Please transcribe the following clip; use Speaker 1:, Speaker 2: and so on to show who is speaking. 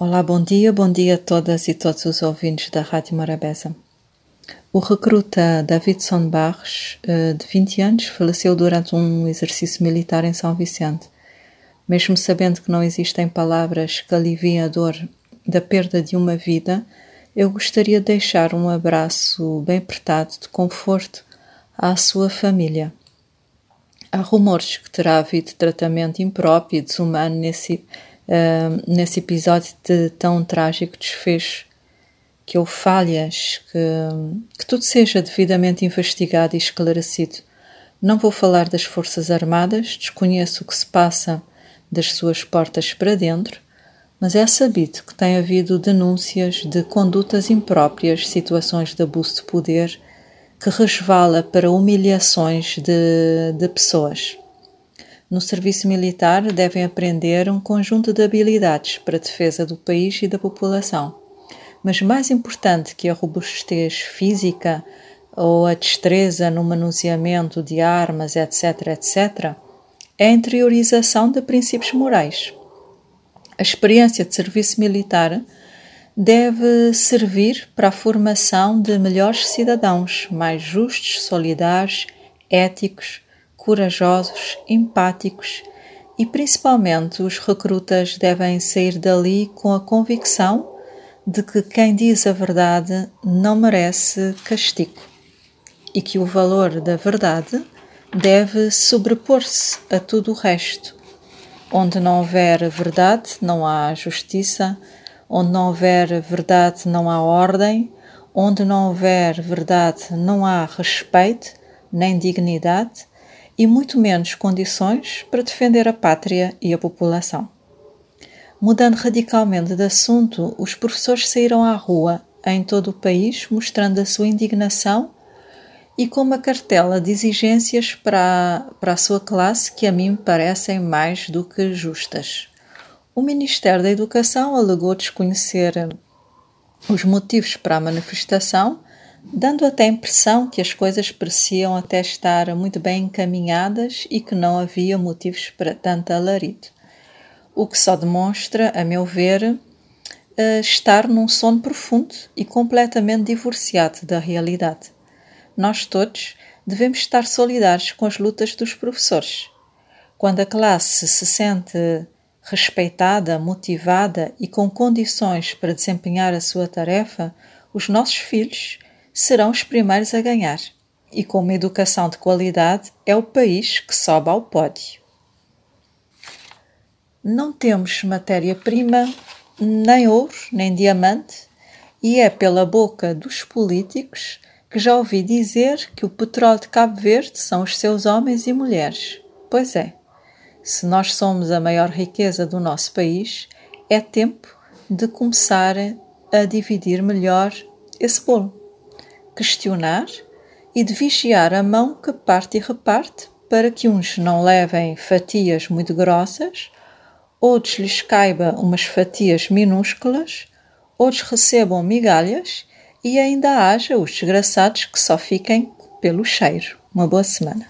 Speaker 1: Olá, bom dia, bom dia a todas e todos os ouvintes da Rádio Morabeza. O recruta Davidson Barros, eh, de 20 anos, faleceu durante um exercício militar em São Vicente. Mesmo sabendo que não existem palavras que aliviem a dor da perda de uma vida, eu gostaria de deixar um abraço bem apertado de conforto à sua família. Há rumores que terá havido tratamento impróprio e desumano nesse uh, nesse episódio de tão trágico desfecho, que houve falhas, que, que tudo seja devidamente investigado e esclarecido. Não vou falar das Forças Armadas, desconheço o que se passa das suas portas para dentro, mas é sabido que tem havido denúncias de condutas impróprias, situações de abuso de poder, que resvala para humilhações de, de pessoas. No serviço militar devem aprender um conjunto de habilidades para a defesa do país e da população. Mas mais importante que a robustez física ou a destreza no manuseamento de armas, etc., etc., é a interiorização de princípios morais. A experiência de serviço militar deve servir para a formação de melhores cidadãos, mais justos, solidários, éticos, corajosos, empáticos e principalmente os recrutas devem sair dali com a convicção de que quem diz a verdade não merece castigo e que o valor da verdade deve sobrepor-se a tudo o resto. Onde não houver verdade, não há justiça, onde não houver verdade, não há ordem, onde não houver verdade, não há respeito nem dignidade e muito menos condições para defender a pátria e a população. Mudando radicalmente de assunto, os professores saíram à rua em todo o país mostrando a sua indignação e com uma cartela de exigências para, para a sua classe que a mim parecem mais do que justas. O Ministério da Educação alegou desconhecer os motivos para a manifestação dando até a impressão que as coisas pareciam até estar muito bem encaminhadas e que não havia motivos para tanto alarido. O que só demonstra, a meu ver, eh, estar num sono profundo e completamente divorciado da realidade. Nós todos devemos estar solidários com as lutas dos professores. Quando a classe se sente respeitada, motivada e com condições para desempenhar a sua tarefa, os nossos filhos serão os primeiros a ganhar. E com uma educação de qualidade, é o país que sobe ao pódio. Não temos matéria-prima, nem ouro, nem diamante, e é pela boca dos políticos que já ouvi dizer que o petróleo de Cabo Verde são os seus homens e mulheres. Pois é, se nós somos a maior riqueza do nosso país, é tempo de começar a dividir melhor esse bolo questionar e de vigiar a mão que parte e reparte para que uns não levem fatias muito grossas, outros lhes caiba umas fatias minúsculas, outros recebam migalhas e ainda haja os desgraçados que só fiquem pelo cheiro. Uma boa semana.